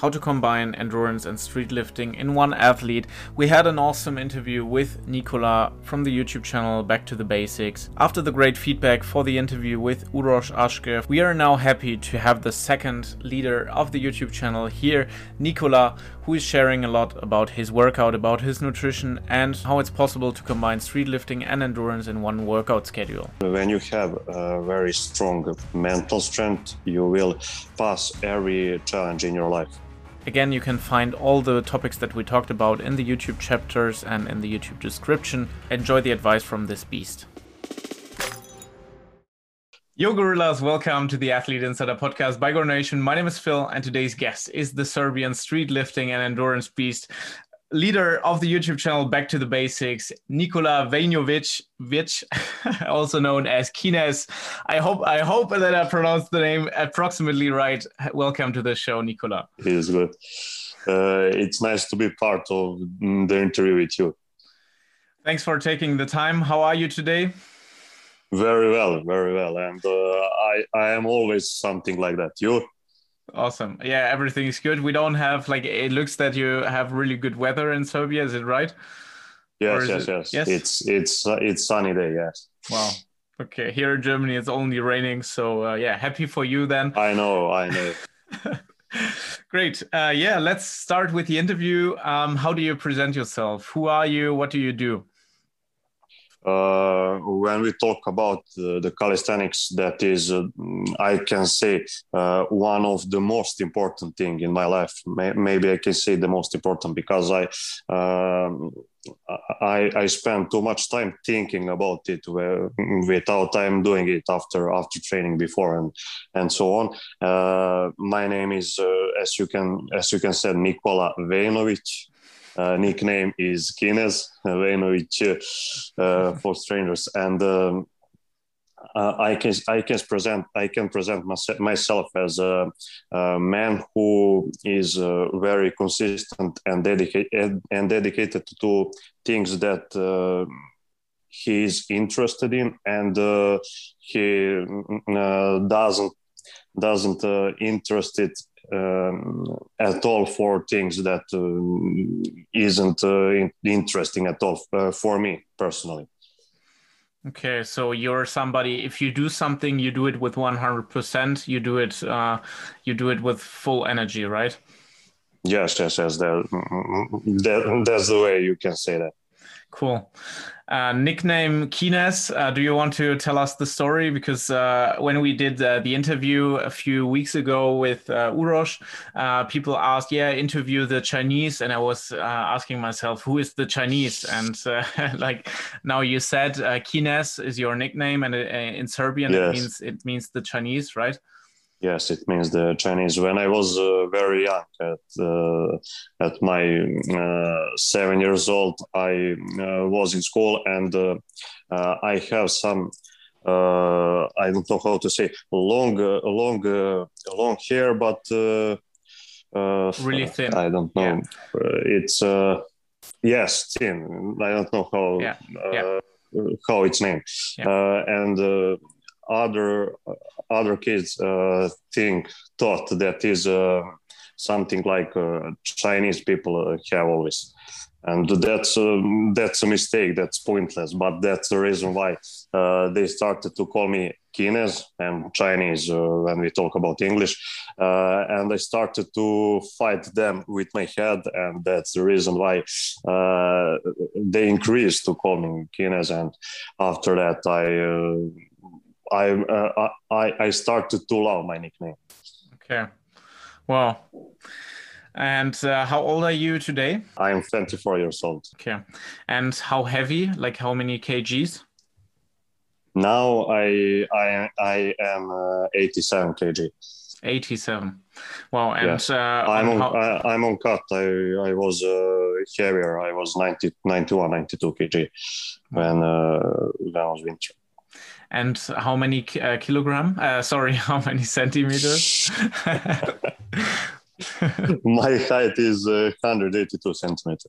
how to combine endurance and street lifting in one athlete. We had an awesome interview with Nikola from the YouTube channel Back to the Basics. After the great feedback for the interview with Uroš Ashkev, we are now happy to have the second leader of the YouTube channel here, Nikola, who is sharing a lot about his workout, about his nutrition, and how it's possible to combine street lifting and endurance in one workout schedule. When you have a very strong mental strength, you will pass every challenge in your life. Again, you can find all the topics that we talked about in the YouTube chapters and in the YouTube description. Enjoy the advice from this beast. Yo, gorillas, welcome to the Athlete Insider podcast by GORNATION. My name is Phil, and today's guest is the Serbian street lifting and endurance beast, leader of the YouTube channel Back to the Basics, Nikola Vejnovic, Vic, also known as Kinez. I hope I hope that I pronounced the name approximately right. Welcome to the show, Nikola. It is good. Uh, it's nice to be part of the interview with you. Thanks for taking the time. How are you today? Very well, very well, and uh, I I am always something like that. You? Awesome. Yeah, everything is good. We don't have like it looks that you have really good weather in Serbia. Is it right? Yes, yes, it... yes, yes. It's it's uh, it's sunny day. Yes. Wow. Okay. Here in Germany, it's only raining. So uh, yeah, happy for you then. I know. I know. Great. Uh, yeah, let's start with the interview. Um, how do you present yourself? Who are you? What do you do? Uh, when we talk about uh, the calisthenics, that is, uh, I can say, uh, one of the most important thing in my life. May- maybe I can say the most important because I, um, I, I spend too much time thinking about it without I'm doing it after after training before and and so on. Uh, my name is, uh, as you can as you can say, Nikola Vejnovic uh, nickname is Kinez Vejnovic uh, for strangers, and um, uh, I can I can present I can present myself as a, a man who is uh, very consistent and dedicated and dedicated to things that uh, he is interested in, and uh, he doesn't doesn't interested um, at all for things that uh, isn't uh, interesting at all uh, for me personally. Okay, so you're somebody. If you do something, you do it with 100%. You do it. Uh, you do it with full energy, right? Yes, yes, yes. That, that that's the way you can say that. Cool. Uh, nickname Kinez. Uh, do you want to tell us the story? Because uh, when we did uh, the interview a few weeks ago with uh, Uroš, uh, people asked, "Yeah, interview the Chinese," and I was asking myself, "Who is the Chinese?" And like now you said, Kinez is your nickname, and in Serbian yes. it means it means the Chinese, right? Yes, it means the Chinese. When I was uh, very young, at uh, at my uh, seven years old, I uh, was in school and uh, uh, I have some. I don't know how to say long, long, long hair, but really thin. I don't know. Yeah. it's yes, thin. I don't know how yeah. Yeah. how it's named, and other other kids uh, think thought that is uh, something like uh, Chinese people uh, have always, and that's uh, that's a mistake. That's pointless. But that's the reason why uh, they started to call me Kinez and Chinese when we talk about English, and I started to fight them with my head, and that's the reason why they increased to call me Kinez. And after that, I I, uh, I I started to love my nickname. Okay, wow. And uh, how old are you today? I am 24 years old. Okay, and how heavy? Like how many kgs? Now I I I am uh, 87 kg. 87. Wow, and yes. uh, I'm on, how... I, am on cut. I I was uh, heavier. I was 90, 91, 92 kg when uh, when I was winter and how many uh, kilogram? Uh, sorry, how many centimeters? my height is uh, 182 centimeters.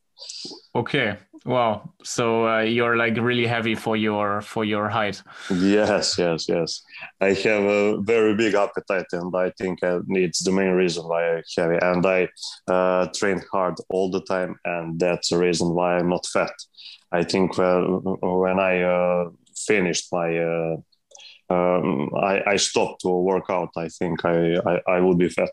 Okay. Wow. So uh, you're like really heavy for your for your height. Yes, yes, yes. I have a very big appetite, and I think it's the main reason why I'm heavy. And I uh, train hard all the time, and that's the reason why I'm not fat. I think when I uh, finished my uh, um, I, I, stopped to work out. I think I, I, I would be fat.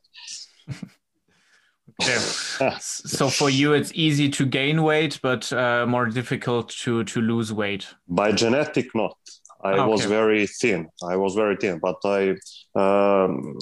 okay. so for you, it's easy to gain weight, but uh, more difficult to to lose weight. By genetic, not. I okay. was very thin. I was very thin, but I, um,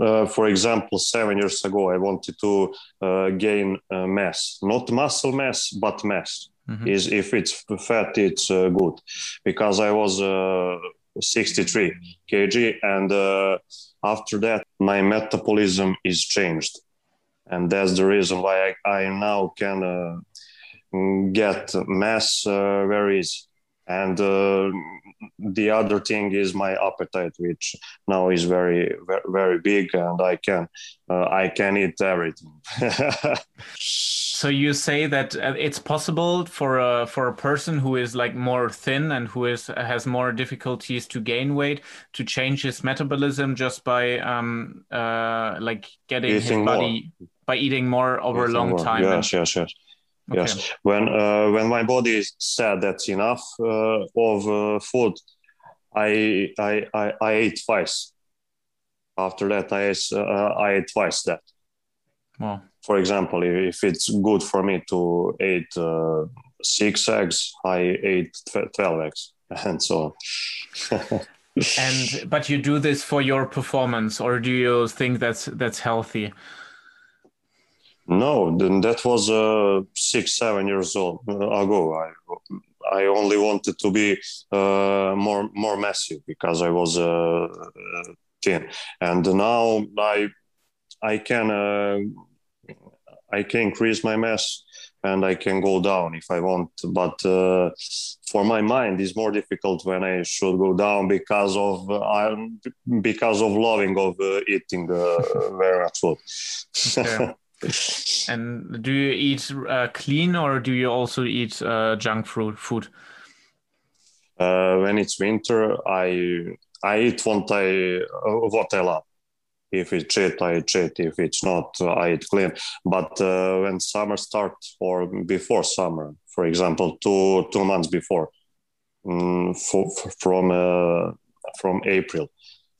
uh, for example, seven years ago, I wanted to uh, gain uh, mass, not muscle mass, but mass. Mm-hmm. Is if it's fat, it's uh, good, because I was uh, 63 kg, and after that, my metabolism is changed and that's the reason why I, I now can uh, get mass uh, very easy. And uh, the other thing is my appetite, which now is very, very, big, and I can, uh, I can eat everything. so you say that uh, it's possible for a for a person who is like more thin and who is has more difficulties to gain weight to change his metabolism just by um uh like getting Eating his body. More by eating more over eating a long more. time. Yes, and... yes, yes. Okay. Yes, when uh, when my body said that's enough uh, of uh, food, I, I I I ate twice. After that, I uh, I ate twice that. Wow. For example, if it's good for me to eat uh, six eggs, I ate twelve eggs, and so on. and but you do this for your performance, or do you think that's that's healthy? No, then that was uh, six, seven years old uh, ago. I I only wanted to be uh, more more massive because I was uh, thin, and now I I can uh, I can increase my mass and I can go down if I want. But uh, for my mind, it's more difficult when I should go down because of uh, because of loving of uh, eating uh, very much food. Okay. and do you eat uh, clean or do you also eat uh, junk food? Food. Uh, when it's winter, I I eat what I what I love. If it's cheat, I cheat. If it's not, I eat clean. But uh, when summer starts or before summer, for example, two two months before, um, for, from uh, from April,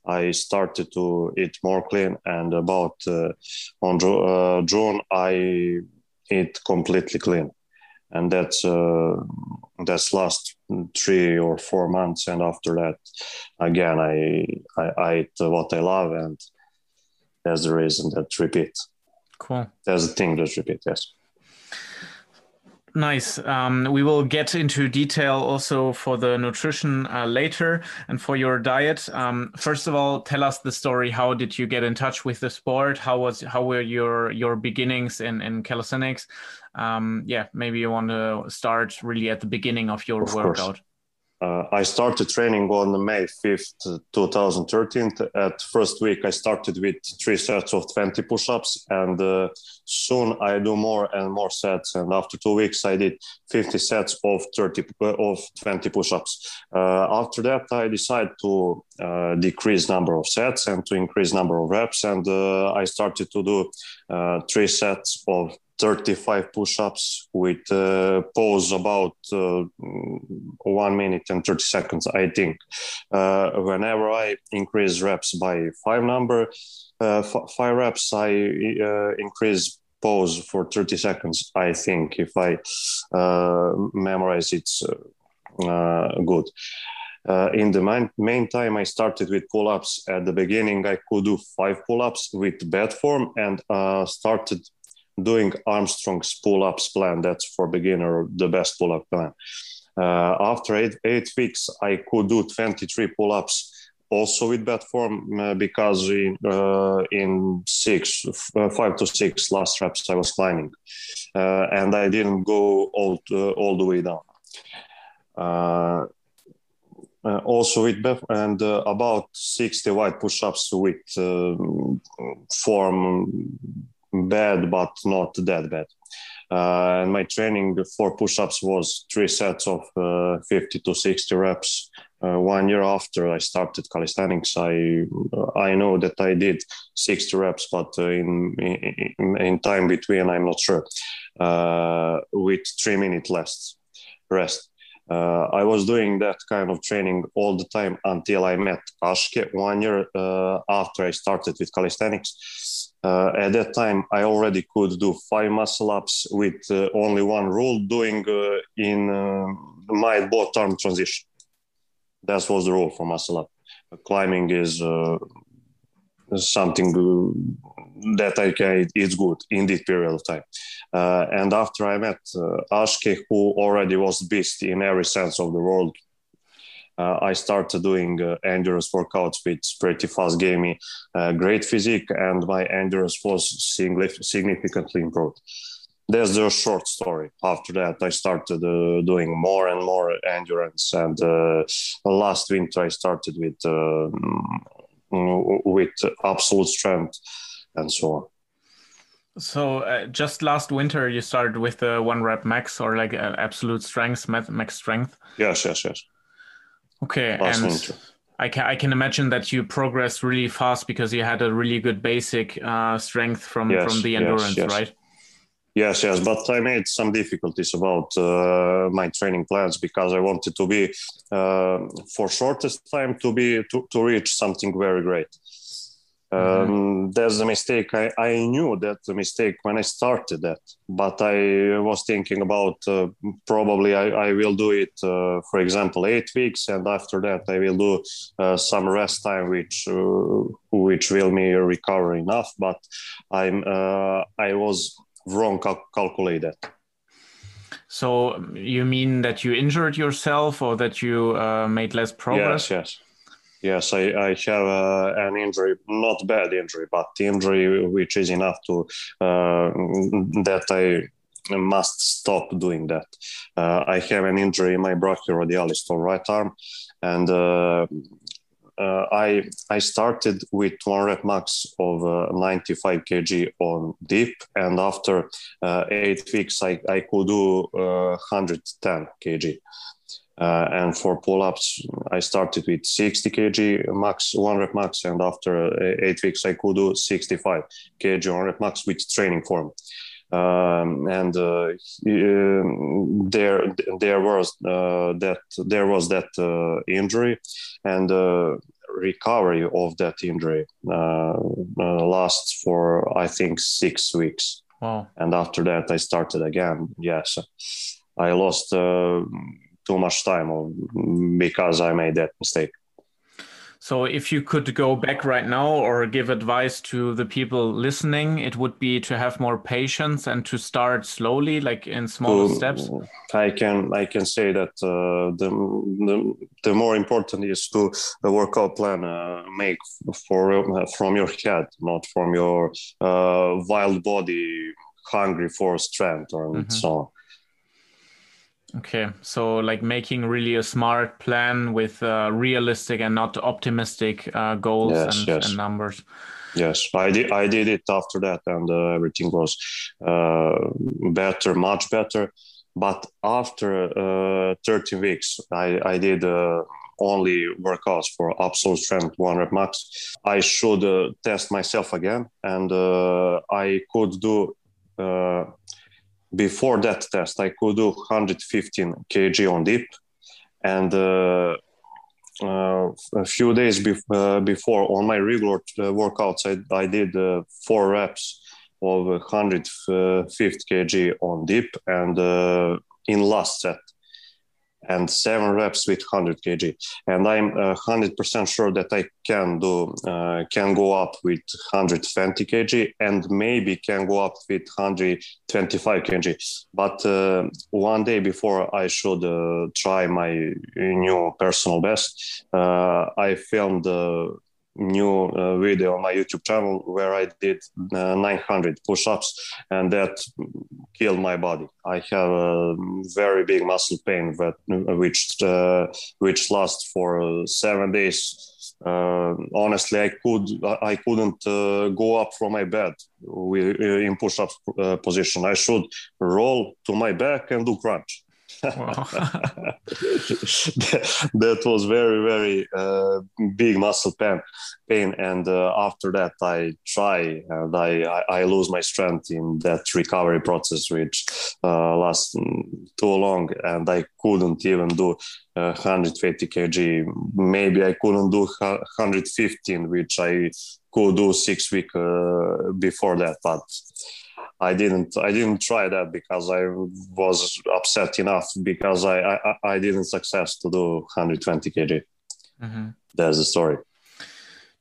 I started to eat more clean, and about uh, on uh, June I eat completely clean, and that's uh, that's last three or four months, and after that, again I I, I eat what I love, and that's the reason that repeat. Cool. That's the thing that repeat. Yes. Nice. Um, we will get into detail also for the nutrition uh, later and for your diet. Um, first of all, tell us the story. How did you get in touch with the sport? How was how were your your beginnings in in calisthenics? Um, yeah, maybe you want to start really at the beginning of your of workout. Course. Uh, I started training on May 5th, 2013. At first week, I started with three sets of 20 push-ups, and uh, soon I do more and more sets. And after two weeks, I did 50 sets of 30 uh, of 20 push-ups. Uh, after that, I decided to uh, decrease number of sets and to increase number of reps, and uh, I started to do three sets of 35 push-ups with uh, pause about uh, one minute and 30 seconds i think uh, whenever i increase reps by five number uh, f- five reps i uh, increase pause for 30 seconds i think if i memorize it's good uh, in the main, main time, I started with pull ups. At the beginning, I could do five pull ups with bad form and uh, started doing Armstrong's pull-ups plan. That's for beginner, the best pull-up plan. Uh, after eight, eight weeks, I could do 23 pull-ups also with bed form uh, because in, uh, in six, uh, five to six last reps I was climbing, uh, and I didn't go all to, all the way down. Uh, uh, also with Beth and uh, about 60 wide push-ups with uh, form bad but not that bad uh, and my training for push-ups was three sets of uh, 50 to 60 reps uh, one year after I started calisthenics, I I know that I did 60 reps, but in in, in time between, I'm not sure. with three minute rest, rest. Uh, I was doing that kind of training all the time until I met Aske one year uh, after I started with calisthenics. Uh, at that time, I already could do five muscle ups with uh, only one rule, doing uh, in uh, my both arm transition. That was the rule for muscle up. Climbing is something that I can, it's good in this period of time. Uh, and after I met uh, Aske, who already was beast in every sense of the word, uh, I started doing uh, endurance workouts with pretty fast, gave me uh, great physique, and my endurance was significantly improved. There's the short story. After that, I started uh, doing more and more endurance, and last winter I started with with absolute strength and so on. So uh, just last winter, you started with the one rep max or like uh, absolute strength, max strength. Yes, yes, yes. Okay, last and winter. I can I can imagine that you progressed really fast because you had a really good basic uh, strength from yes, from the endurance, yes, yes. right? Yes, yes, but I made some difficulties about uh, my training plans because I wanted to be uh, for shortest time to be to, to reach something very great. Mm-hmm. Um, There's a mistake. I, I knew that the mistake when I started that, but I was thinking about uh, probably I, I will do it, uh, for example, eight weeks, and after that I will do uh, some rest time, which uh, which will me recover enough. But I'm uh, I was wrong cal- calculated. So you mean that you injured yourself, or that you uh, made less progress? Yes, yes. Yes, I, I have uh, an injury, not bad injury, but injury which is enough to uh, that I must stop doing that. Uh, I have an injury in my brachioradialis or right arm, and uh, uh, I I started with one rep max of uh, 95 kg on dip, and after eight weeks I, I could do 110 kg. Uh, and for pull-ups, I started with 60 kg max, one rep max, and after uh, eight weeks, I could do 65 kg one rep max with training form. Um, and uh, um, there, there was uh, that there was that uh, injury, and recovery of that injury lasts for I think six weeks. Wow! And after that, I started again. Yes, I lost too much time because I made that mistake. So, if you could go back right now or give advice to the people listening, it would be to have more patience and to start slowly, like in small steps. I can I can say that uh, the, the, the more important is to the workout plan uh, make for uh, from your head, not from your uh, wild body hungry for strength or mm-hmm. so on. Okay, so like making really a smart plan with uh, realistic and not optimistic uh, goals yes, and, yes. and, numbers. Yes, I did. I did it after that, and uh, everything was uh, better, much better. But after uh, 13 weeks, I, I did uh, only workouts for absolute strength, one rep max. I should test myself again, and I could do before that test, I could do 115 kg on dip, and uh, uh, a few days uh, before on my regular uh, workouts, I, I did uh, four reps of 150 kg on dip, and uh, in last set and seven reps with 100 kg. And i'm uh, 100% sure that i can do uh, can go up with 120 kg and maybe can go up with 125 kg. But uh, one day before i should uh, try my new personal best uh, i filmed new uh, video on my YouTube channel where I did uh, 900 push-ups, and that killed my body. I have a very big muscle pain that which uh, which lasts for seven days. Uh, honestly, I could I couldn't uh, go up from my bed with, in push-up uh, position. I should roll to my back and do crunch that, that, was very very uh, big muscle pain pain. And uh, after that i try and I, I, I lose my strength in that recovery process which uh, lasts too long. And i couldn't even do 120 kg. Maybe i couldn't do 115 which i could do six weeks uh, before that but I didn't I didn't try that because I was upset enough because I I, I didn't success to do 120 kg. Mm-hmm. That's the story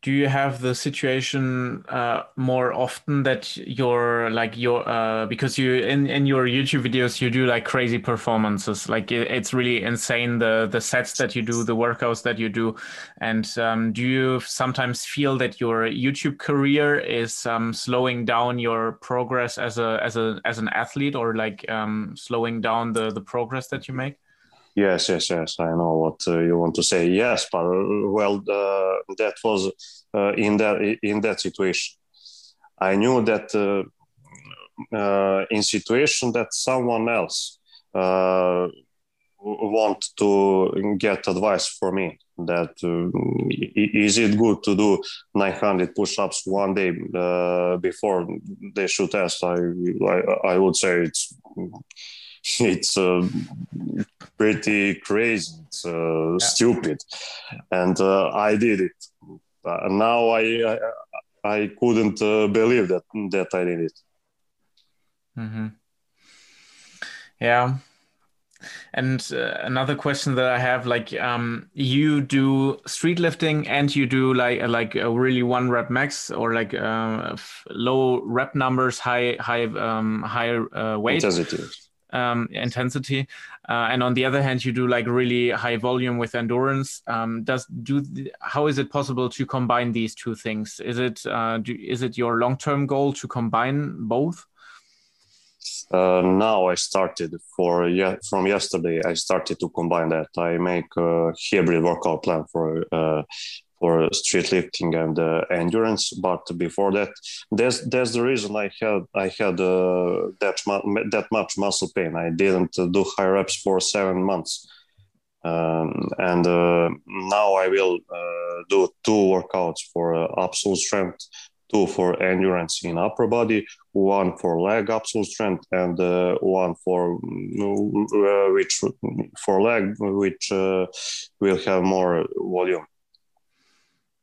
do you have the situation uh, more often that you're like your uh, because you in in your YouTube videos you do like crazy performances like it, it's really insane the the sets that you do the workouts that you do and um, do you sometimes feel that your YouTube career is um, slowing down your progress as a as a as an athlete or like um, slowing down the the progress that you make? Yes, yes, yes. I know what uh, you want to say. Yes, but uh, well, uh, that was uh, in that in that situation. I knew that uh, uh, in situation that someone else want to get advice for me that is it good to do 900 push-ups one day before they should test I, I, I would say it's it's uh, pretty crazy. It's uh, yeah. stupid, and uh, I did it. Uh, now I, I, I couldn't uh, believe that that I did it. Mm-hmm. Yeah. And uh, another question that I have, like, um, you do street lifting and you do like like a really one rep max or like uh, low rep numbers, high high um, high uh, weight intensity um, intensity, uh, and on the other hand, you do like really high volume with endurance. Um, does do how is it possible to combine these two things? Is it uh, do, is it your long term goal to combine both? Uh, now I started for yeah from yesterday. I started to combine that. I make a hybrid workout plan for uh, for street lifting and uh, endurance. But before that, that's that's the reason I had I had uh, that that much muscle pain. I didn't do high reps for seven months, um, and uh, now I will uh, do two workouts for uh, absolute strength. Two for endurance in upper body, one for leg absolute strength, and uh, one for which for leg, which will have more volume.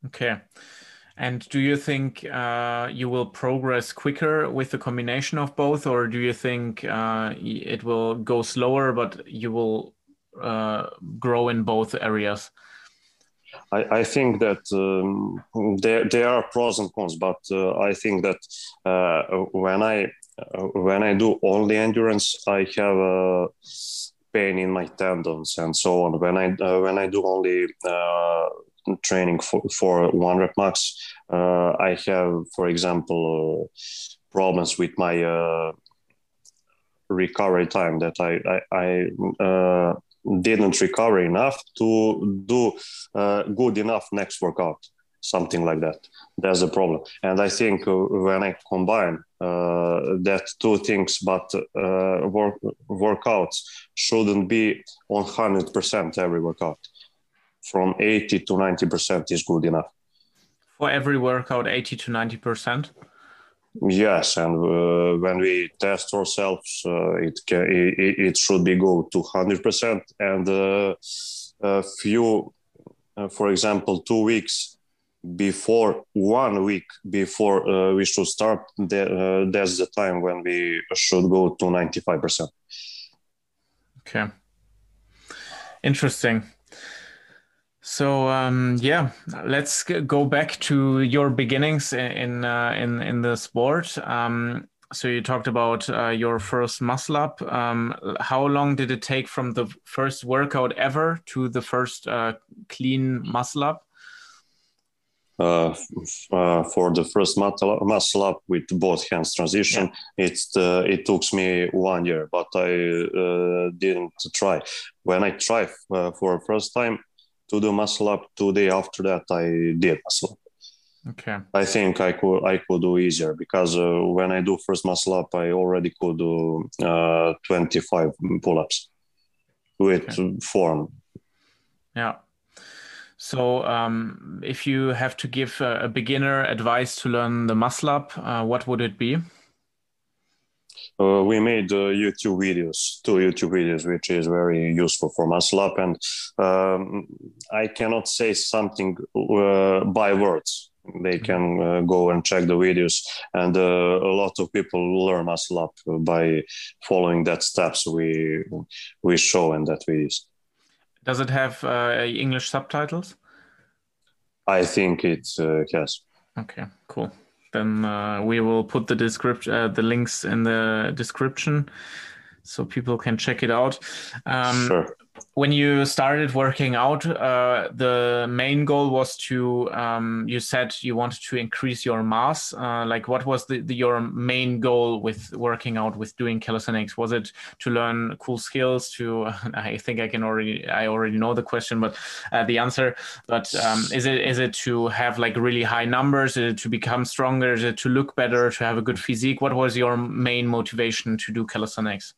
Okay. And do you think uh, you will progress quicker with the combination of both, or do you think uh, it will go slower, but you will uh, grow in both areas? I, I think that um, there, there are pros and cons, but uh, I think that uh, when I uh, when I do only endurance, I have pain in my tendons and so on. When I when I do only training for, for one rep max. Uh, I have, for example, uh, problems with my uh, recovery time that I I, I uh, didn't recover enough to do uh, good enough next workout. Something like that. That's a problem. And I think uh, when I combine that two things, but work, workouts shouldn't be 100% every workout from 80 to 90% is good enough. For every workout, 80 to 90%? Yes, and uh, when we test ourselves, uh, it, can, it, it should be go to 100%. And uh, a few, uh, for example, two weeks before, one week before uh, we should start, the, uh, that's the time when we should go to 95%. Okay. Interesting. So um, yeah, let's go back to your beginnings in uh, in in the sport. Um, so you talked about uh, your first muscle up. Um, how long did it take from the first workout ever to the first uh, clean muscle up? uh, uh, for the first muscle, up with both hands transition. Yeah. It's uh, it took me one year, but I uh, didn't try. When I tried uh, for first time to do muscle up, two day after that I did muscle up. Okay. I think I could I could do easier because uh, when I do first muscle up, I already could do 25 pull-ups with okay. form. Yeah. So, um, if you have to give a, a, beginner advice to learn the muscle up, uh, what would it be? Uh, we made uh, YouTube videos, two YouTube videos, which is very useful for muscle up. And um, I cannot say something uh, by words. They mm-hmm. can uh, go and check the videos, and uh, a lot of people learn muscle up by following that steps we we show in that videos. Does it have uh, English subtitles? I think it uh, has. Okay, cool. Then uh, we will put the description, uh, the links in the description, so people can check it out. Um, sure when you started working out, uh, the main goal was to, um, you said you wanted to increase your mass. Uh, like, what was the, the, your main goal with working out, with doing calisthenics? Was it to learn cool skills? To, I think I can already, I already know the question, but uh, the answer. But um, is it is it to have like really high numbers? Is it to become stronger? Is it to look better? To have a good physique? What was your main motivation to do calisthenics?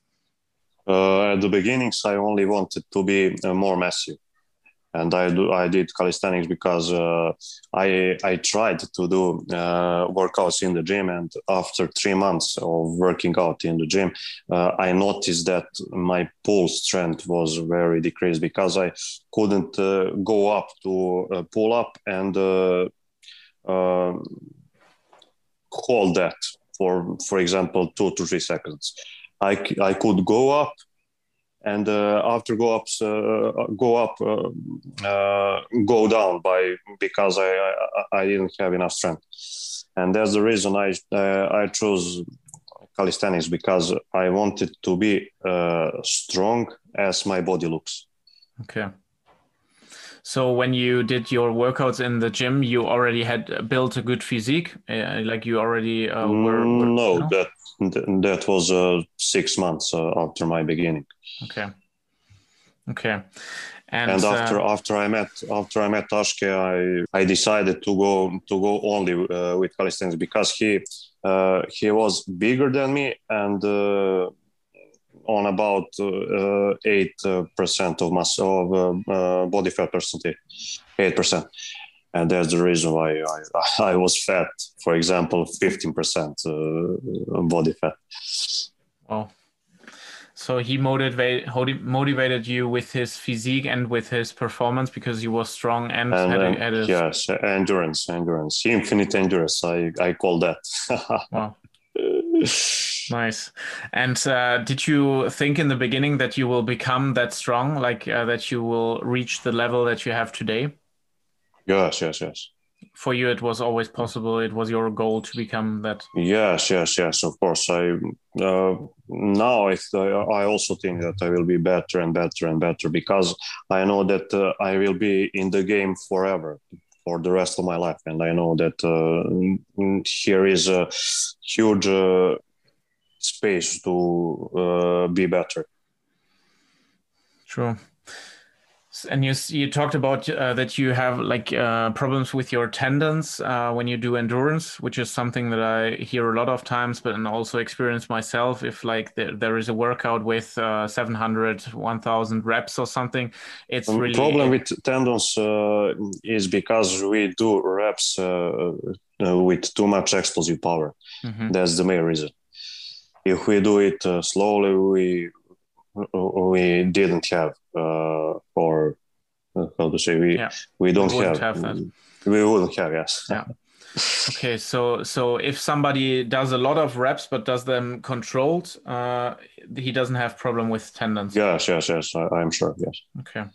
Uh, at the beginnings i only wanted to be uh, more massive. And i do i did calisthenics because uh, i i tried to do uh, workouts in the gym. And after three months of working out in the gym uh, i noticed that my pull strength was very decreased because i couldn't uh, go up to pull up and hold that for for example two to three seconds I, I could go up and uh, after go ups uh, go up uh, uh, go down by because I, I, I didn't have enough strength and that's the reason I uh, I chose calisthenics because I wanted to be uh, strong as my body looks. Okay. So when you did your workouts in the gym, you already had built a good physique, uh, like you already uh, were, were. No, no, that that was uh, six months uh, after my beginning. Okay. Okay. And, and after uh, after I met after I met Ashke, I I decided to go to go only uh, with calisthenics because he he was bigger than me and on about uh, eight percent of mass of uh, body fat percentage, eight percent, and that's the reason why I, I was fat. For example, fifteen percent uh, body fat. Wow. So he motivated motivated you with his physique and with his performance because he was strong and, and had, a, had a... yes, endurance, endurance, infinite endurance. I I call that. wow. Nice. And uh, did you think in the beginning that you will become that strong, like uh, that you will reach the level that you have today? Yes, yes, yes. For you, it was always possible. It was your goal to become that. Yes, yes, yes. Of course, I uh, now I, I also think that I will be better and better and better because I know that uh, I will be in the game forever for the rest of my life, and I know that uh, here is a huge uh, space to uh, be better. Sure. And you you talked about uh, that you have like uh, problems with your tendons uh, when you do endurance, which is something that I hear a lot of times, but and also experience myself. If like there, there is a workout with uh, 700, 1000 reps or something, it's really the really problem with tendons uh, is because we do reps uh, with too much explosive power. Mm-hmm. That's the main reason if we do it uh, slowly, we we didn't have or uh, how to say we yeah. we don't we have, have we wouldn't have yes. Yeah. Okay so so if somebody does a lot of reps but does them controlled uh he doesn't have problem with tendons? Yes yes yes I, am sure yes. Okay.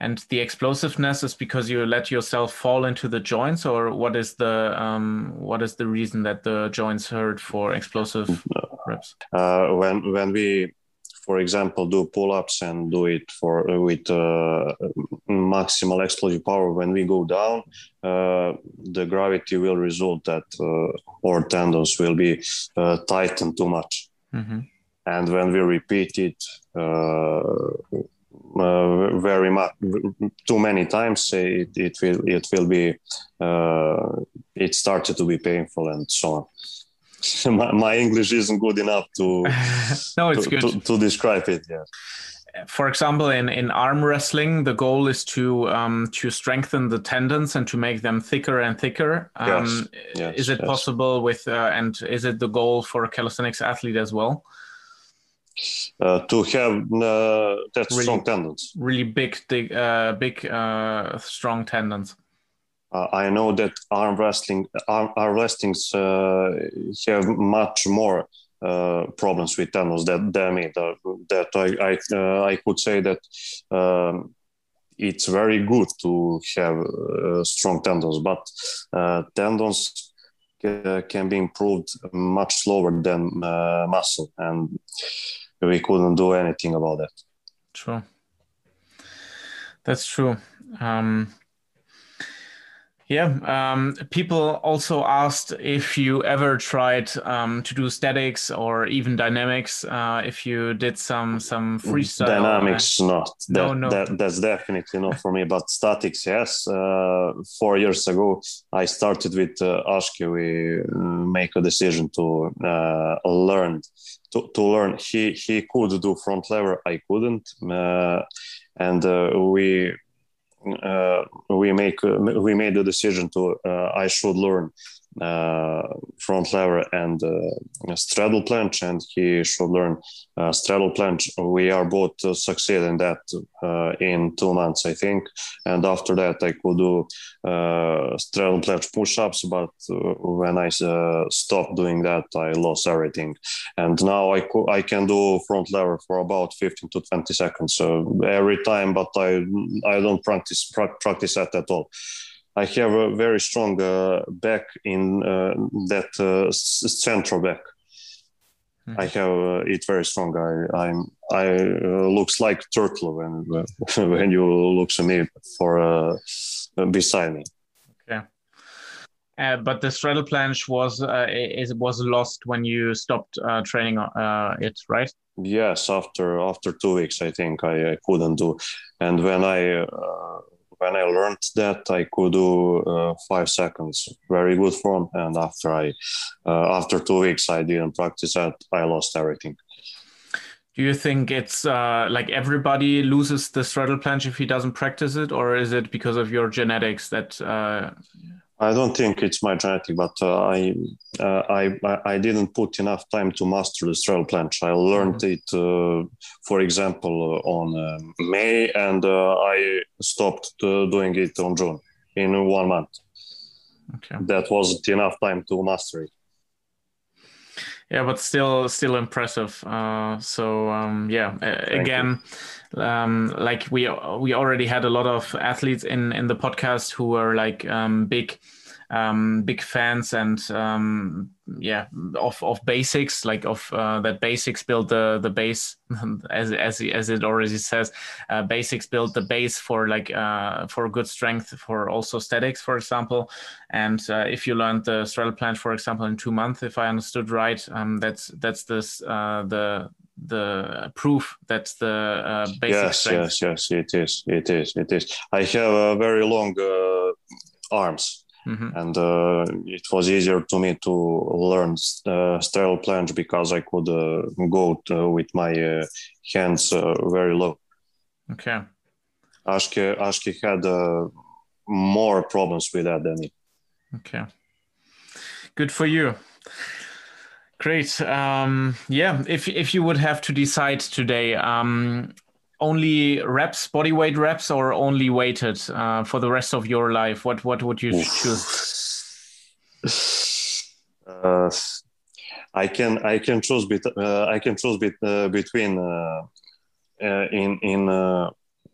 And the explosiveness is because you let yourself fall into the joints or what is the um, what is the reason that the joints hurt for explosive reps? Uh, when when we for example, do pull-ups and do it for with uh, maximal explosive power. When we go down, uh, the gravity will result that uh, our tendons will be uh, tightened too much. Mm-hmm. And when we repeat it uh, uh, very much, too many times, it, it will it will be it started to be painful and so on. my, my, English isn't good enough to no, it's to, good to, to, describe it. Yeah. For example, in, in arm wrestling, the goal is to um, to strengthen the tendons and to make them thicker and thicker. Um, yes. Yes, is it yes. possible with uh, and is it the goal for a calisthenics athlete as well? Uh, to have uh, that really, strong tendons, really big, big, uh, big, uh, strong tendons. Uh, I know that arm wrestling, arm, arm wrestlings uh, have much more uh, problems with tendons than, than me. That, that I I, uh, I could say that um, it's very good to have uh, strong tendons, but uh, tendons can be improved much slower than muscle, and we couldn't do anything about that. True. That's true. Um, yeah, um, people also asked if you ever tried um, to do statics or even dynamics. Uh, if you did some some freestyle. Dynamics, uh, not. That, no, no. That, that's definitely not for me. But statics, yes. Uh, four years ago, I started with uh, Ashke. We uh, make a decision to uh, learn. To, to learn, he he could do front lever. I couldn't, uh, and we uh, we make uh, we made the decision to uh, I should learn. uh, front lever and uh, straddle planche, and he should learn uh, straddle planche. We are both uh, succeed in that uh, in two months, I think. And after that, I could do uh, straddle planche push-ups. But when I stopped doing that, I lost everything. And now I co- I can do front lever for about 15 to 20 seconds every time, but I I don't practice pra- practice that at all. I have a very strong uh, back in uh, that uh, central back. Mm-hmm. I have uh, it very strong. I I'm I uh, looks like turtle when when you look at me for uh, beside me. Okay. but the straddle planche was is was lost when you stopped training it, right? Yes, after after two weeks, I think I, I couldn't do, and when I when I learned that, I could do uh, five seconds, very good form. And after I, uh, after two weeks, I didn't practice that. I lost everything. Do you think it's uh, like everybody loses the straddle planche if he doesn't practice it, or is it because of your genetics that? I don't think it's my genetic, but uh, I, uh, I I didn't put enough time to master the straddle planche. I learned mm-hmm. it, uh, for example, uh, on uh, May, and uh, I stopped doing it on June in one month. Okay. That wasn't enough time to master it. Yeah, but still, still impressive. so um, yeah, Thank again. Um, like we we already had a lot of athletes in in the podcast who were like um, big um, big fans and um, yeah of, of basics like of uh, that basics build the the base as as as it already says uh, basics build the base for like uh, for good strength for also statics for example and uh, if you learned the straddle planche for example in two months if I understood right um, that's that's this uh, the the proof that's the uh, basic yes strength. yes yes it is it is it is I have a very long arms Mm-hmm. And uh, it was easier to me to learn uh, straddle planche because I could uh, go to, with my uh, hands uh, very low. Okay. Ashke, Ashke had uh, more problems with that than me. Okay. Good for you. Great. Um, yeah, if if you would have to decide today, um, only reps, body weight reps, or only weighted uh, for the rest of your life? What what would you choose? Uh, I can I can choose bet, uh, I can choose bet, uh, between uh, uh, in in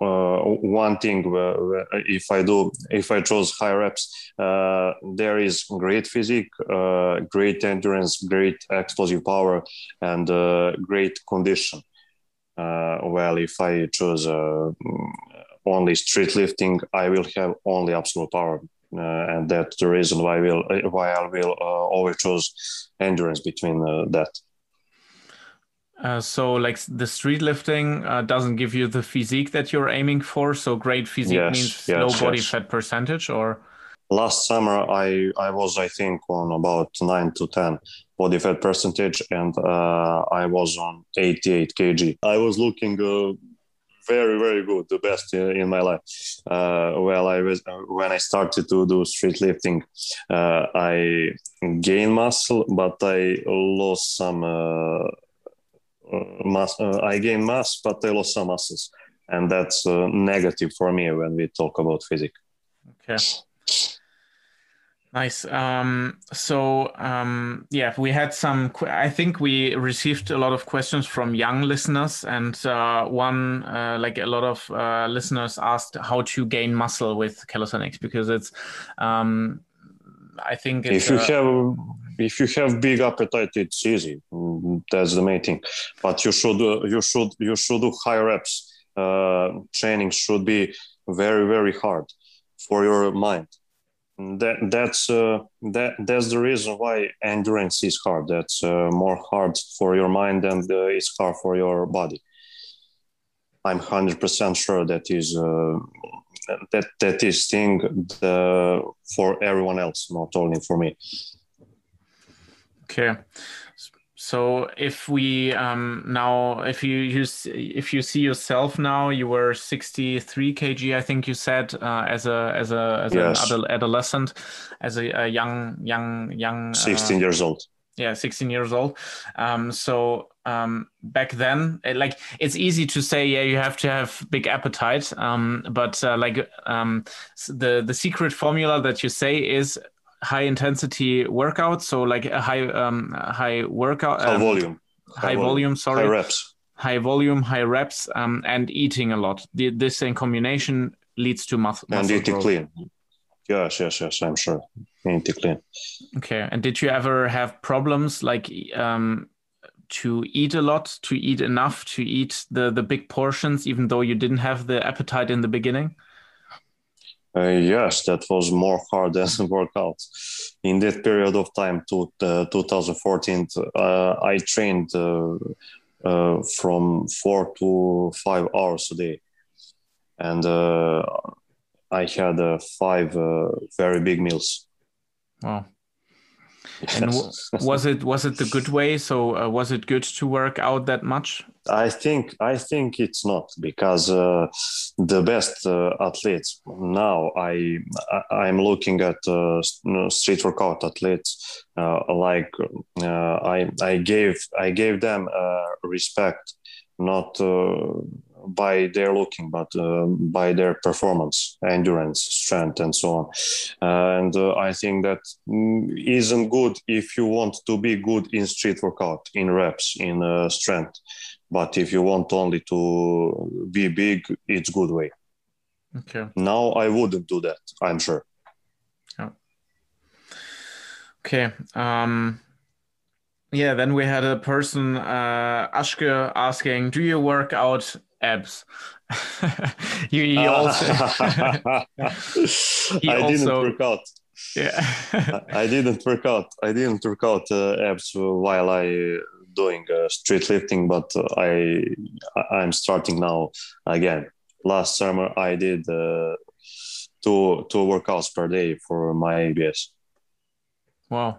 one thing if I do if I choose high reps there is great physique great endurance great explosive power and great condition Uh, well, if I choose uh, only street lifting, I will have only absolute power, uh, and that's the reason why I will why I will always choose endurance between that. Uh, so like the street lifting uh, doesn't give you the physique that you're aiming for so great physique yes, means yes, low body yes. fat percentage or last summer i i was i think on about 9 to 10 body fat percentage and uh, i was on 88 kg i was looking uh, very very good the best in my life uh, well i was when i started to do street lifting i gained muscle but i lost some uh, mass, uh, I gain mass, but I lost some muscles, and that's uh, negative for me when we talk about physics. Okay. Nice. Um, so um, yeah, we had some. I think we received a lot of questions from young listeners, and uh, one uh, like a lot of uh, listeners asked how to gain muscle with calisthenics because it's. Um, I think if you have if you have big appetite, it's easy. That's the main thing. But you should uh, you should you should do high reps. Uh, training should be very very hard for your mind. That that's uh, that that's the reason why endurance is hard. That's uh, more hard for your mind and uh, it's hard for your body. I'm hundred percent sure that is uh, that that is thing the, for everyone else, not only for me. Okay. So if we um, now, if you use, if you see yourself now, you were 63 kg, I think you said, uh, as a as a as yes. an adolescent, as a, a young young young. Uh, 16 years old. Yeah, 16 years old. Um, so um, back then, it, like it's easy to say, yeah, you have to have big appetite. Um, but uh, like um, the the secret formula that you say is high intensity workout so like a high um high workout high um, volume. High, high volume, volume, sorry. high reps. High volume high reps um and eating a lot. The, this in combination leads to mus- muscle and eating growth. clean. Yes yes yes i'm sure. Eating clean. Okay and did you ever have problems like um to eat a lot to eat enough to eat the the big portions even though you didn't have the appetite in the beginning uh, yes, that was more hard than workout. In that period of time, to uh, 2014, uh, I trained uh, uh, from four to five hours a day, and uh, I had five very big meals. Wow. And was it was it the good way? So uh, was it good to work out that much? I think I think it's not because uh, the best uh, athletes now I I'm looking at uh, street workout athletes uh, like uh, I I gave I gave them respect not by their looking, but uh, by their performance, endurance, strength, and so on. Uh, and uh, I think that mm, isn't good if you want to be good in street workout, in reps, in uh, strength. But if you want only to be big, it's good way. Okay. Now I wouldn't do that. I'm sure. Yeah. Okay. Um, yeah, then we had a person, uh, Ashke, asking, "Do you work out abs. he, he also he I also, didn't work out. Yeah, I, didn't work out. I didn't work out uh, abs while I doing uh, street lifting, but I I'm starting now again. Last summer I did uh, two two workouts per day for my ABS. Wow!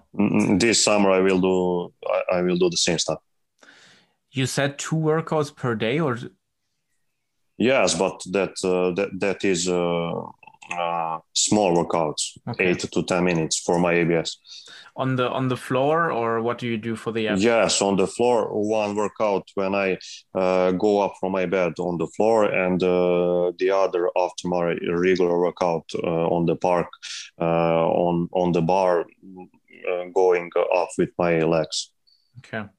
This summer I will do I, I will do the same stuff. You said two workouts per day, or Yes, but that uh, that that is uh, uh, small workouts, okay. eight to ten minutes for my ABS. On the on the floor, or what do you do for the abs? Yes, on the floor. One workout when I uh, go up from my bed on the floor, and uh, the other after my regular workout uh, on the park, on on the bar, going up with my legs. Okay.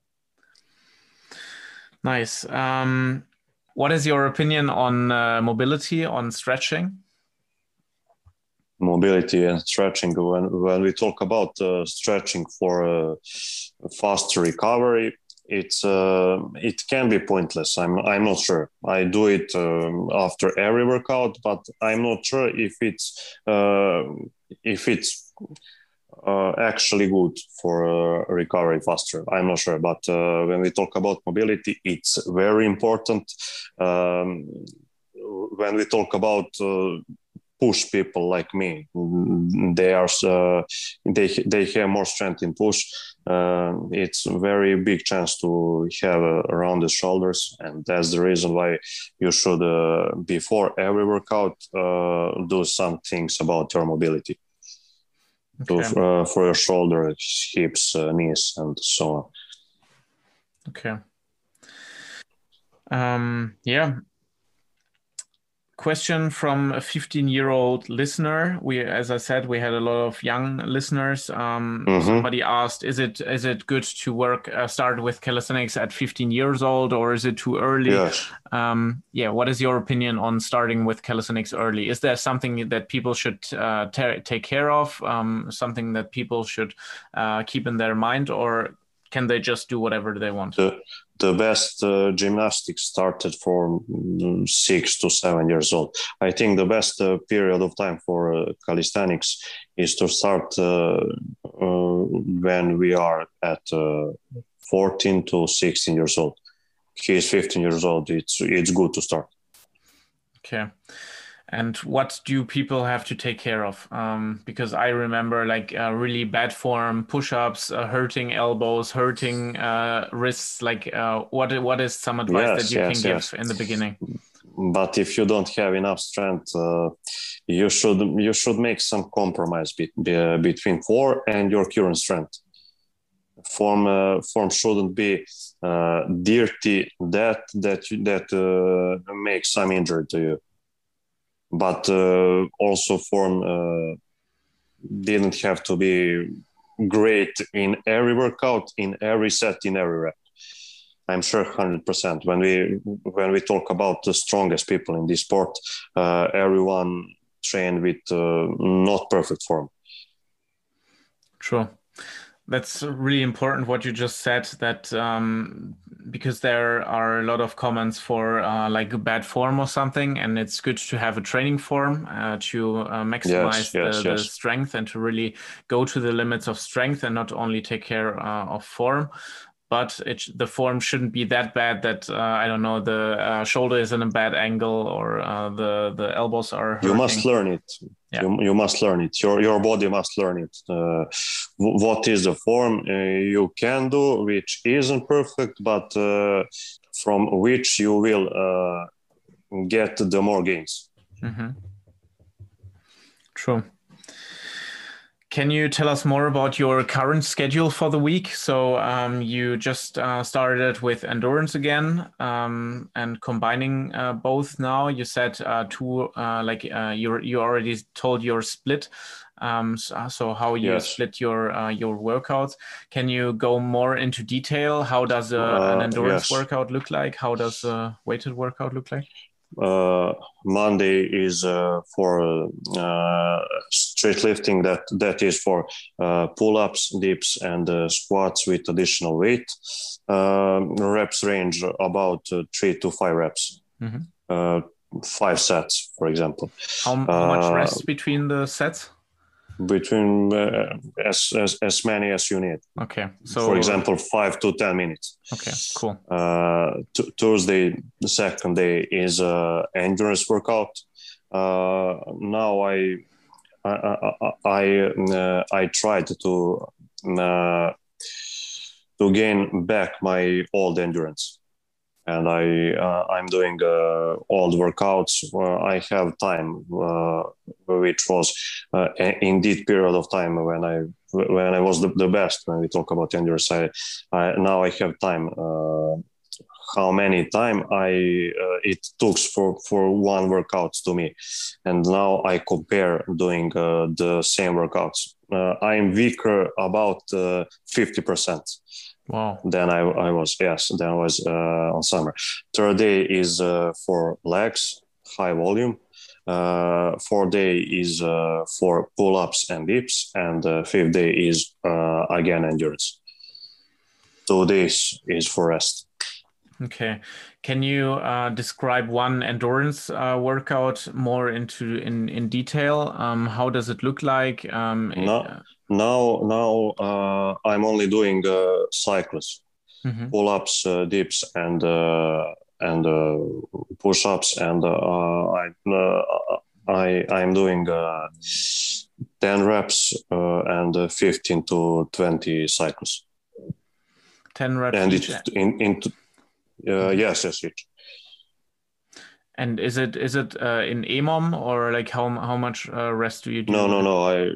Nice. Um, what is your opinion on uh, mobility, on stretching? Mobility and stretching. When, when we talk about uh, stretching for faster recovery, it's uh, it can be pointless. I'm I'm not sure. I do it um, after every workout, but I'm not sure if it's uh, if it's uh, actually good for uh, recovery faster. I'm not sure, but uh, when we talk about mobility, it's very important. Um, when we talk about uh, push people like me, they are uh, they they have more strength in push. Uh, it's a very big chance to have around the shoulders, and that's the reason why you should before every workout do some things about your mobility okay. to, uh, for your shoulder, hips, uh, knees, and so on. Okay. Um, yeah, question from a 15 year old listener we as i said we had a lot of young listeners um, mm-hmm. somebody asked is it is it good to work uh, start with calisthenics at 15 years old or is it too early yes. um, yeah what is your opinion on starting with calisthenics early is there something that people should uh, t- take care of um, something that people should uh, keep in their mind or can they just do whatever they want the, the best uh, gymnastics started from mm, six to seven years old. I think the best uh, period of time for uh, calisthenics is to start uh, uh, when we are at uh, 14 to 16 years old. He is 15 years old. It's it's good to start. Okay and what do people have to take care of? Um, because i remember like uh, really bad form push-ups uh, hurting elbows hurting uh, wrists like uh, what what is some advice yes, that you yes, can yes. give in the beginning? But if you don't have enough strength uh, you should you should make some compromise be, be, uh, between form and your current strength. Form form shouldn't be dirty that that that makes some injury to you but uh, also form uh, didn't have to be great in every workout, in every set, in every rep. I'm sure 100%. When we when we talk about the strongest people in this sport, uh, everyone trained with uh, not perfect form. Sure that's really important what you just said that um, because there are a lot of comments for uh, like a bad form or something and it's good to have a training form uh, to uh, maximize yes, yes, the, yes. the, strength and to really go to the limits of strength and not only take care uh, of form but it, the form shouldn't be that bad that uh, I don't know the uh, shoulder is in a bad angle or uh, the the elbows are. Hurting. You must learn it. Yeah. You, you must learn it. Your your body must learn it. Uh, what is the form uh, you can do, which isn't perfect, but uh, from which you will get the more gains. Mm-hmm. True. Can you tell us more about your current schedule for the week? So um, you just uh, started with endurance again um, and combining uh, both now. You said uh, two, uh, like uh, you you already told your split. Um, so, so, how you yes. split your uh, your workouts? Can you go more into detail? How does an endurance yes. workout look like? How does a weighted workout look like? Uh, Monday is uh, for uh, street lifting. That that is for uh, pull-ups, dips, and uh, squats with additional weight. Um, reps range about uh, three to five reps. Mm-hmm. five sets, for example. How, how much rest between the sets? Between uh, as, as as many as you need. Okay. So for example, five to ten minutes. Okay. Cool. Uh, t- Thursday, the second day is a endurance workout. Uh, now I I I I, uh, I tried to uh, to gain back my old endurance and I uh, I'm doing uh, the workouts. I have time, uh, which was uh, indeed period of time when I when I was the, the best. When we talk about endurance, I, I now I have time. Uh, how many time I uh, it took for for one workout to me, and now I compare doing the same workouts. I'm weaker about fifty percent Wow. Then I, I was, yes, then I was uh, on summer. Third day is uh, for legs, high volume. Uh, fourth day is uh, for pull ups and dips. And uh, fifth day is uh, again endurance. two days is for rest. Okay, can you uh, describe one endurance uh, workout more into in in detail? Um, how does it look like? Um, no, it, now now uh, I'm only doing uh, cycles, mm-hmm. pull-ups, uh, dips, and uh, and push-ups, and I I I'm doing ten reps and fifteen to twenty cycles. Ten reps and each. It, in in uh, yes, yes, each. And is it is it uh, in EMOM or like how how much uh, rest do you do? No, no, no. I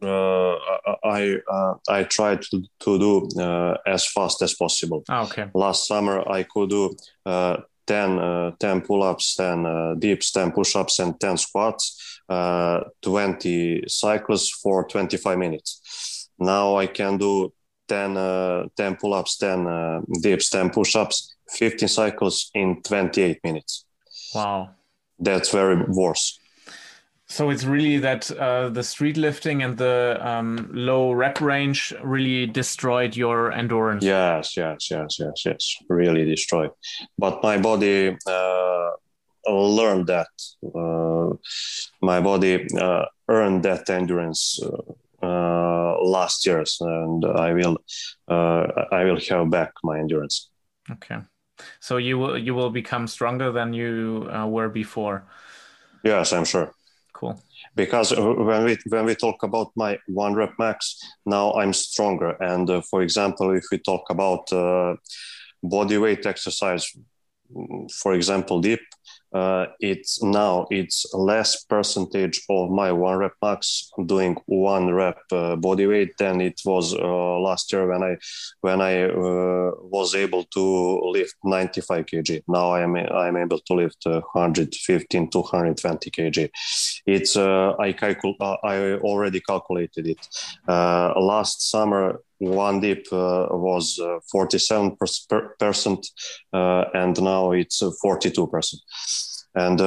uh, I uh, I try to, to do uh, as fast as possible. Oh, okay. Last summer I could do uh, 10, uh, 10 pull-ups, 10 uh, dips, 10 push-ups, and 10 squats, 20 cycles for 25 minutes. Now I can do 10, 10 pull-ups, 10 dips, 10 push-ups, 15 cycles in 28 minutes. Wow. That's very worse. So it's really that uh, the street lifting and the um, low rep range really destroyed your endurance. Yes, yes, yes, yes, yes, really destroyed. But my body uh, learned that. Uh, my body uh, earned that endurance uh, last years, and I will, uh, I will have back my endurance. Okay, so you will you will become stronger than you were before. Yes, I'm sure. Cool. Because uh, when we when we talk about my one rep max now i'm stronger. And uh, for example if we talk about uh, body weight exercise mm, for example deep uh, it's now it's less percentage of my one rep max doing one rep uh, body weight than it was uh, last year when I when I uh, was able to lift 95 kg. Now I am I am able to lift 115 to 120 kg. It's uh, I calcul I already calculated it. last summer one dip uh, was uh, 47 percent uh, and now it's 42 percent. And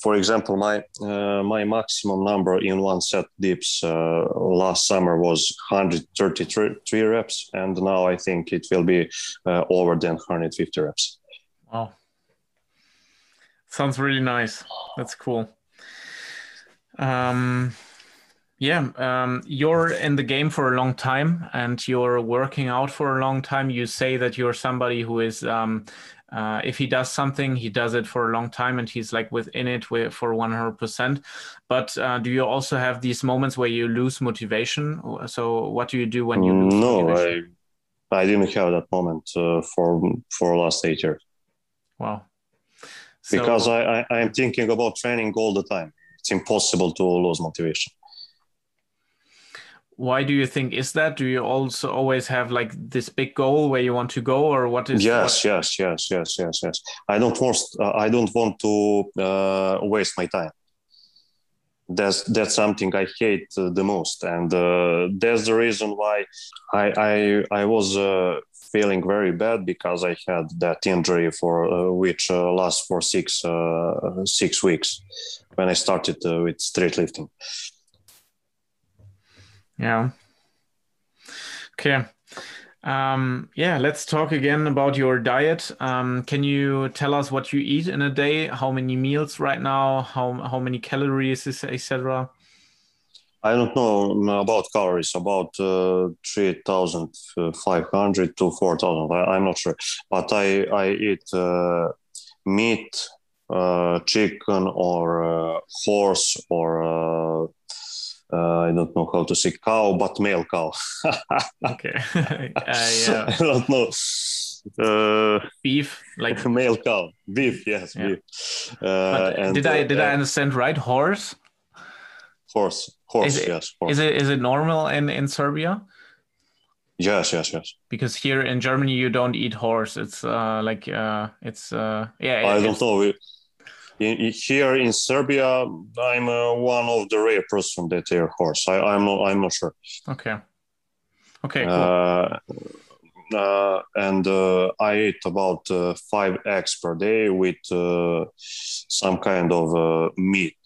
for example my my maximum number in one set dips last summer was 133 reps and now i think it will be over than 150 reps. Wow. Sounds really nice. That's cool. Um yeah, um, you're in the game for a long time and you're working out for a long time. You say that you're somebody who is, um, uh, if he does something, he does it for a long time and he's like within it for 100%. But uh, do you also have these moments where you lose motivation? So, what do you do when you lose no, motivation? I, I didn't have that moment uh, for for last eight years. Wow. So, because I, I, I'm thinking about training all the time. It's impossible to lose motivation why do you think is that? Do you also always have like this big goal where you want to go or what is yes what? yes yes yes yes yes i don't want uh, i don't want to uh, waste my time. That's that's something i hate uh, the most and uh, that's the reason why i i i was uh, feeling very bad because i had that injury for uh, which lasts for six six weeks when i started with street lifting yeah. Okay. Um, yeah, let's talk again about your diet. Um, can you tell us what you eat in a day? How many meals right now? How how many calories, is etc. I don't know about calories. About uh, three thousand five hundred to four thousand. I'm not sure, but I I eat uh, meat, uh, chicken, or uh, horse, or uh, I don't know how to say cow, but male cow. okay. uh, yeah. I don't know. Uh, beef, like male cow, beef. Yes, yeah. beef. Uh, and, did I did I uh, understand right? Horse. Horse, horse. Is it, yes. Horse. Is it is it normal in in Serbia? Yes, yes, yes. Because here in Germany you don't eat horse. It's uh like uh it's uh yeah. I don't know. We, in, here in Serbia, I'm uh, one of the rare person that air horse. I, am not. I'm not sure. Okay. Okay. Cool. Uh, uh, and uh, I eat about uh, five eggs per day with uh, some kind of meat,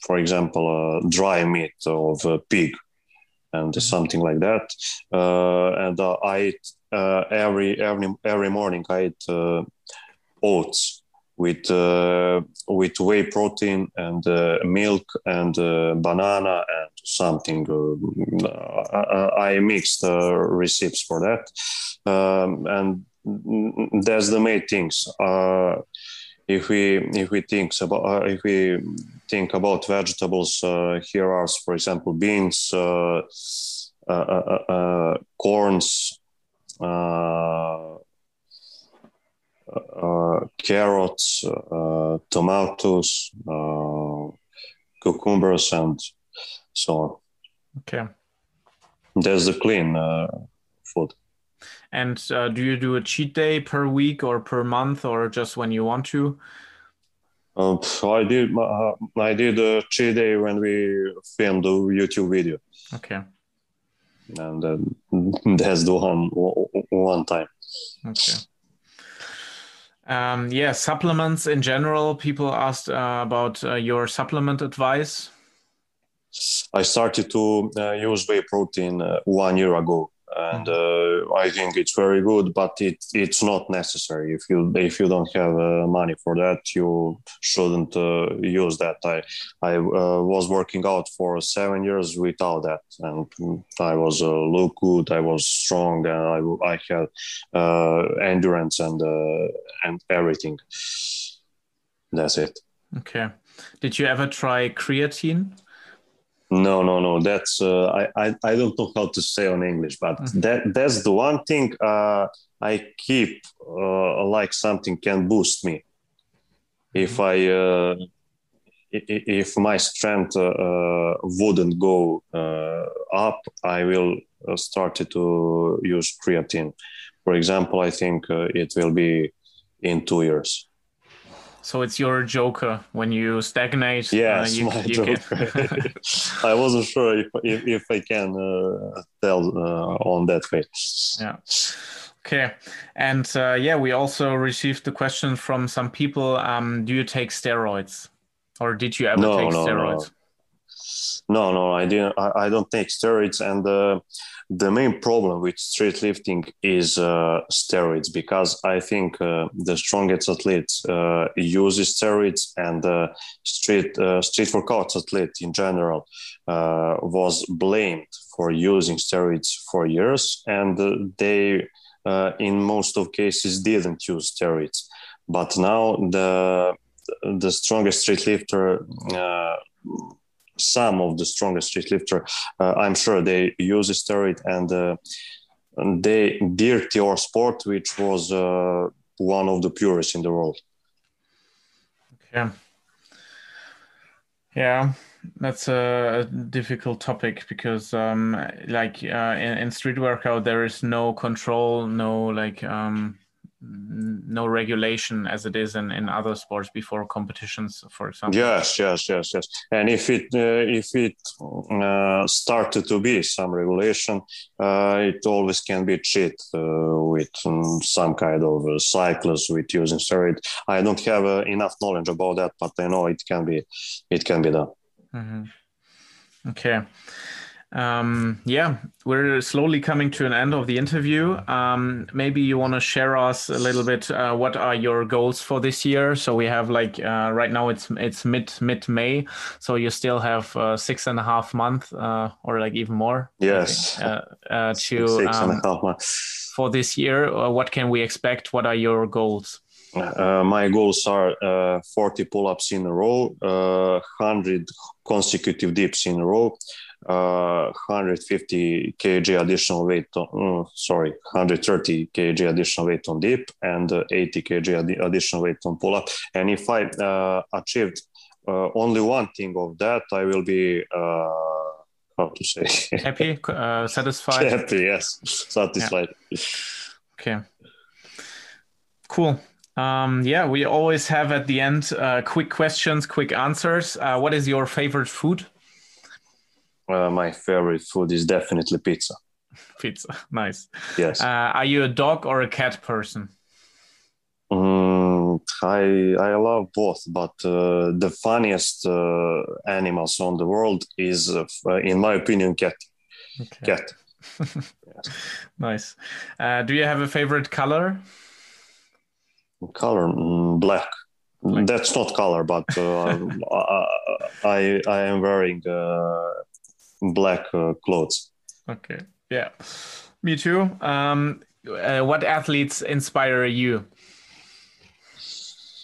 for example, dry meat of pig, and mm-hmm. something like that. and I eat uh, every every every morning I eat uh, oats with uh, with whey protein and uh, milk and uh, banana and something. Uh, uh I mixed uh, recipes for that, um, and that's the main things. Uh, if we if we think about if we think about vegetables, here are, for example, beans, corns. Uh, carrots, uh, tomatoes, uh, cucumbers, and so on. Okay. That's the clean food. And uh, do you do a cheat day per week or per month or just when you want to? Uh, I did. Uh, I did a cheat day when we filmed the YouTube video. Okay. And that's the one one time. Okay. Um, yeah, supplements in general. People asked uh, about uh, your supplement advice. I started to uh, use whey protein uh, one year ago and mm-hmm. uh, I think it's very good. But it it's not necessary if you if you don't have uh, money for that, you shouldn't uh, use that. I I uh, was working out for seven years without that, and I was uh, look good. I was strong, and I I had uh, endurance and and everything. That's it. Okay. Did you ever try creatine? No, no, no. That's uh, I, I I don't know how to say on English, but mm-hmm. that that's the one thing uh, I keep uh, like something can boost me. If mm-hmm. I uh, if my strength uh, uh, wouldn't go up, I will start to use creatine. For example, I think it will be in two years. So it's your joker when you stagnate. Yes, uh, you, my you joker. I wasn't sure if if, if I can uh, tell uh, on that way. Yeah. Okay, and uh, yeah, we also received the question from some people. Um, do you take steroids, or did you ever no, take no, steroids? No. No, no, I didn't. I, I don't take steroids, and uh, the main problem with street lifting is uh, steroids because I think uh, the strongest athletes uh, use steroids and uh, street uh, street workout athlete in general uh, was blamed for using steroids for years and they in most of cases didn't use steroids but now the the strongest street lifter some of the strongest street lifter, uh, I'm sure they use steroid and uh, they dirty our sport, which was uh, one of the purest in the world. Okay. Yeah, that's a difficult topic because, um, like, uh, in, in street workout, there is no control, no like. Um, no regulation as it is in, in other sports before competitions for example. Yes yes yes yes. And if it uh, if it uh, started to be some regulation uh, it always can be cheat uh, with um, some kind of uh, cyclists with using steroid. I don't have uh, enough knowledge about that but i know it can be it can be done. Mm-hmm. okay um, yeah, we're slowly coming to an end of the interview. Um, maybe you want to share us a little bit. Uh, what are your goals for this year? So we have like uh, right now it's it's mid mid May, so you still have uh, six and a half month uh, or like even more. Yes. Uh, uh, to six um, and a half months for this year. what can we expect? What are your goals? Uh, my goals are uh, 40 pull-ups in a row, uh, 100 consecutive dips in a row, 150 kg additional weight on, uh, sorry 130 kg additional weight on dip and uh, 80 kg ad- additional weight on pull up and if i uh, achieved uh, only one thing of that i will be uh, how to say? Happy? Uh, satisfied? Happy yes. Satisfied. Yeah. okay. Cool. Um, yeah, we always have at the end quick questions, quick answers. what is your favorite food? Uh, my favorite food is definitely pizza. Pizza, nice. Yes. Uh, are you a dog or a cat person? Mm, I I love both, but uh, the funniest uh, animals on the world is, uh, in my opinion, cat. Okay. Cat. nice. Uh, do you have a favorite color? Color mm, black. That's not color, but uh, I I am wearing uh, black uh, clothes. Okay. Yeah. Me too. Um, uh, what athletes inspire you?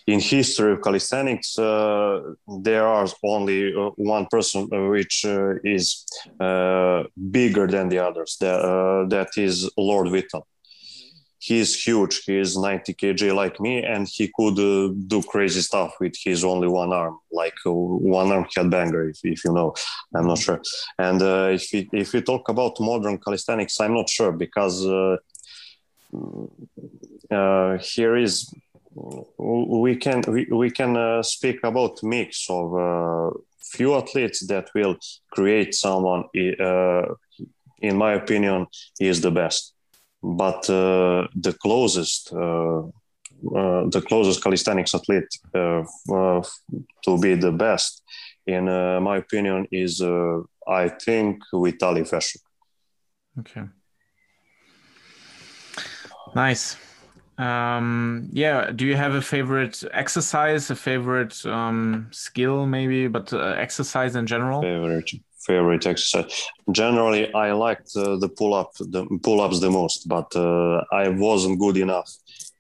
in history of calisthenics, uh, there are only uh, one person uh, which uh, is uh, bigger than the others. That, uh, that is Lord Whittle. He's huge. He is 90 kg like me, and he could do crazy stuff with his only one arm, like one arm headbanger, if, if you know. I'm not sure. And if we, if we talk about modern calisthenics, I'm not sure because here is we can we, we can uh, speak about mix of uh, few athletes that will create someone uh, in my opinion is the best but uh, the closest uh, uh, the closest calisthenics athlete to be the best in my opinion is I think Vitaly Feshuk. Okay. Nice. Um, yeah. Do you have a favorite exercise, a favorite um, skill, maybe, but uh, exercise in general? Favorite favorite exercise. Generally, I liked uh, the pull up, the pull ups the most, but uh, I wasn't good enough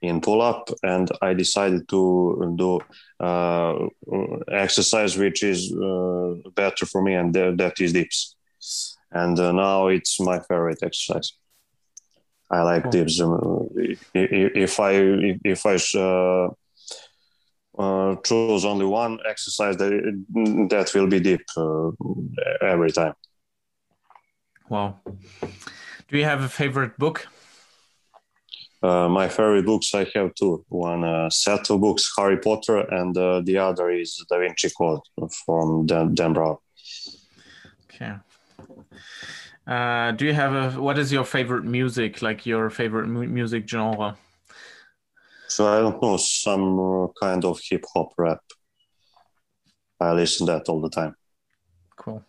in pull up, and I decided to do uh, exercise which is uh, better for me, and that is dips. And uh, now it's my favorite exercise. I like cool. dips. Um, if I if I uh, choose only one exercise, that that will be deep uh, every time. Wow. Do you have a favorite book? Uh, my favorite books, I have two. One uh, set of books, Harry Potter, and uh, the other is Da Vinci Code from Dan, Dan Brown. Okay. Uh, do you have a what is your favorite music, like your favorite mu music genre? So I don't know, some uh, kind of hip hop rap. I listen to that all the time. Cool.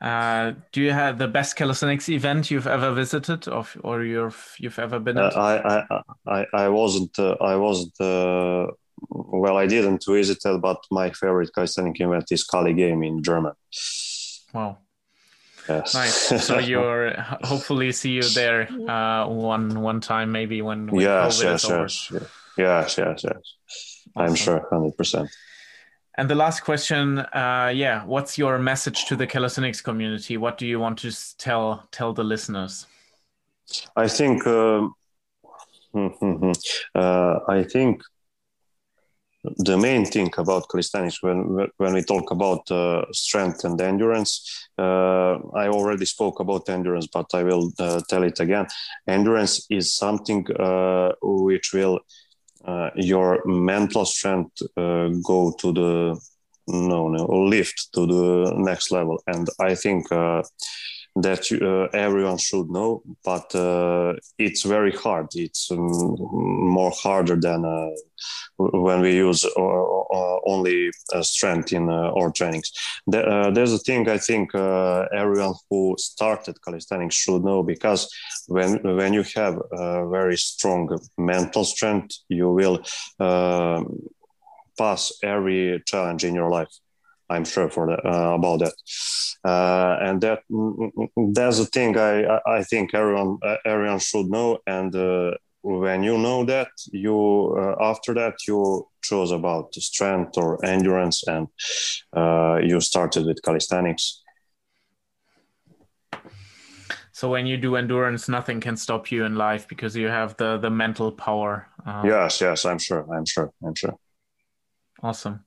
Uh, do you have the best calisthenics event you've ever visited, or or you've you've ever been at? Uh, I, I I I wasn't uh, I wasn't uh, well. I didn't visit it, but my favorite calisthenic event is Kali Game in German. Wow. Yes. Nice. So you're hopefully see you there uh, one one time maybe when, when yes, COVID yes, yes, yes, yes, yes, yes. Awesome. I'm sure, hundred percent. And the last question, uh, yeah, what's your message to the calisthenics community? What do you want to tell tell the listeners? I think uh, uh, I think the main thing about calisthenics when when we talk about uh, strength and endurance uh, i already spoke about endurance but i will uh, tell it again. Endurance is something uh, which will uh, your mental strength uh, go to the no no lift to the next level. And i think that uh, everyone should know, but uh, it's very hard. It's um, more harder than uh, when we use uh, uh, only uh, strength in our trainings. there's a thing I think everyone who started calisthenics should know because when when you have a very strong mental strength, you will pass every challenge in your life. I'm sure for that, about that uh, and that that's the thing I I think everyone everyone should know. And uh, when you know that, you uh, after that you chose about strength or endurance, and uh, you started with calisthenics. So when you do endurance, nothing can stop you in life because you have the the mental power. Um, yes, yes, I'm sure. I'm sure. I'm sure. Awesome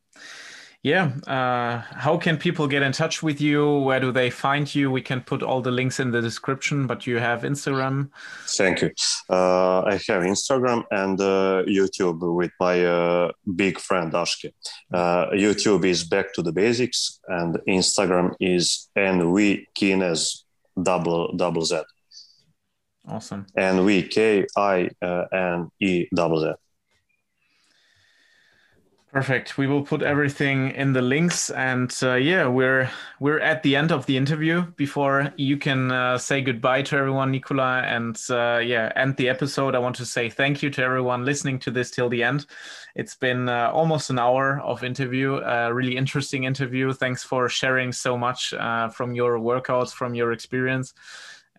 yeah uh, how can people get in touch with you? Where do they find you? We can put all the links in the description but you have instagram? Thank you. Uh, i have instagram and uh, youtube with my uh, big friend ashke. Uh, youtube is back to the basics and instagram is nv kines double double z. Awesome. Nv k i uh, n e double z Perfect. We will put everything in the links, and uh, yeah, we're we're at the end of the interview. Before you can uh, say goodbye to everyone, Nikola, and uh, yeah, end the episode. I want to say thank you to everyone listening to this till the end. It's been uh, almost an hour of interview, a really interesting interview. Thanks for sharing so much uh, from your workouts, from your experience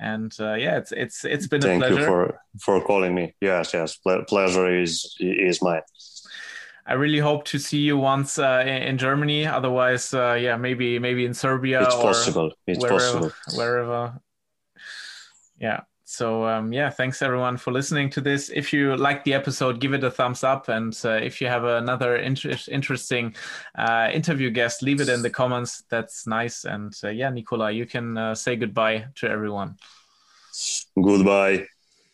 and uh, yeah it's it's it's been thank a pleasure you for for calling me yes yes Ple- pleasure is is mine I really hope to see you once uh, in, Germany. Otherwise, uh, yeah, maybe maybe in Serbia. It's possible. It's wherever, possible. Wherever. Yeah. So um, yeah, thanks everyone for listening to this. If you like the episode, give it a thumbs up, and uh, if you have another inter- interesting uh, interview guest, leave it in the comments. That's nice. And uh, yeah, Nikola, you can uh, say goodbye to everyone. Goodbye.